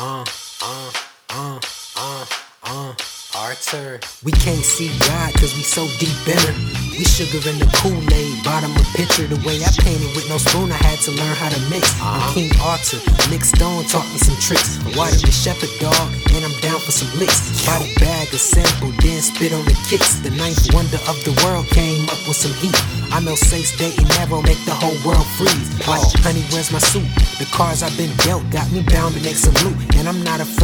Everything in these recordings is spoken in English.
uh, uh, uh, uh, uh, Arthur. We can't see God cause we so deep in her. We sugar in the Kool-Aid, bottom of pitcher. The way I painted with no spoon, I had to learn how to mix. I'm uh-huh. King Arthur, Nick Stone taught me some tricks. Water the shepherd dog, and I'm down for some licks. Body bag, a sample, then spit on the kicks. The ninth wonder of the world came up with some heat. I know Saints dating never make the whole world freeze. Like, honey, where's my suit? The cars I've been dealt got me bound to make some loot. And I'm not afraid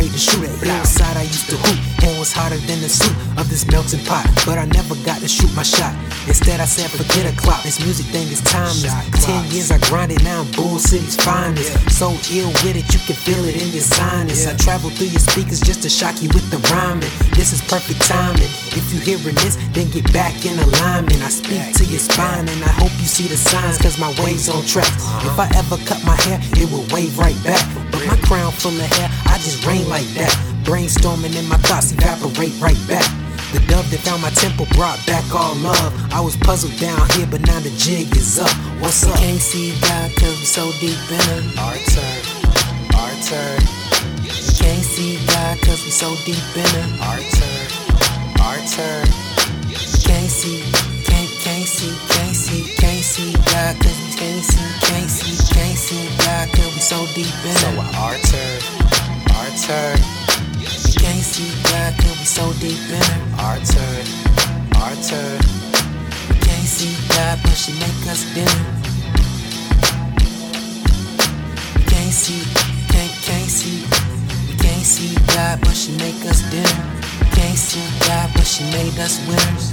the soup of this melting pot. But I never got to shoot my shot. Instead, I said, forget a clock. This music thing is timeless. Ten years I grinded, now I'm Bull City's finest. So ill with it, you can feel it in your sinus. I travel through your speakers just to shock you with the rhyming. This is perfect timing. If you hearing this, then get back in alignment. I speak to your spine, and I hope you see the signs, cause my wave's on track. If I ever cut my hair, it will wave right back. But my crown full of hair, I just rain like that. Brainstorming in my thoughts, evaporate right back. The dove that found my temple brought back all love. I was puzzled down here, but now the jig is up. What's up? Can't see God cause we so deep in it. Our turn, our turn. Can't see God cause we so deep in it. Our turn, our turn. Can't see, can't, can't see, can't see, can't see God cause we can't see, can't see, can't see God cause we so deep in it. So our turn, our so deep in it. Our turn, our turn. Can't see God but she make us dinner. Can't see, can't, can't see. We can't see God but she make us dinner. Can't see God but she made us winners.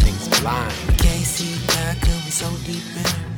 Niggas blind. Can't see God cause we so deep in it.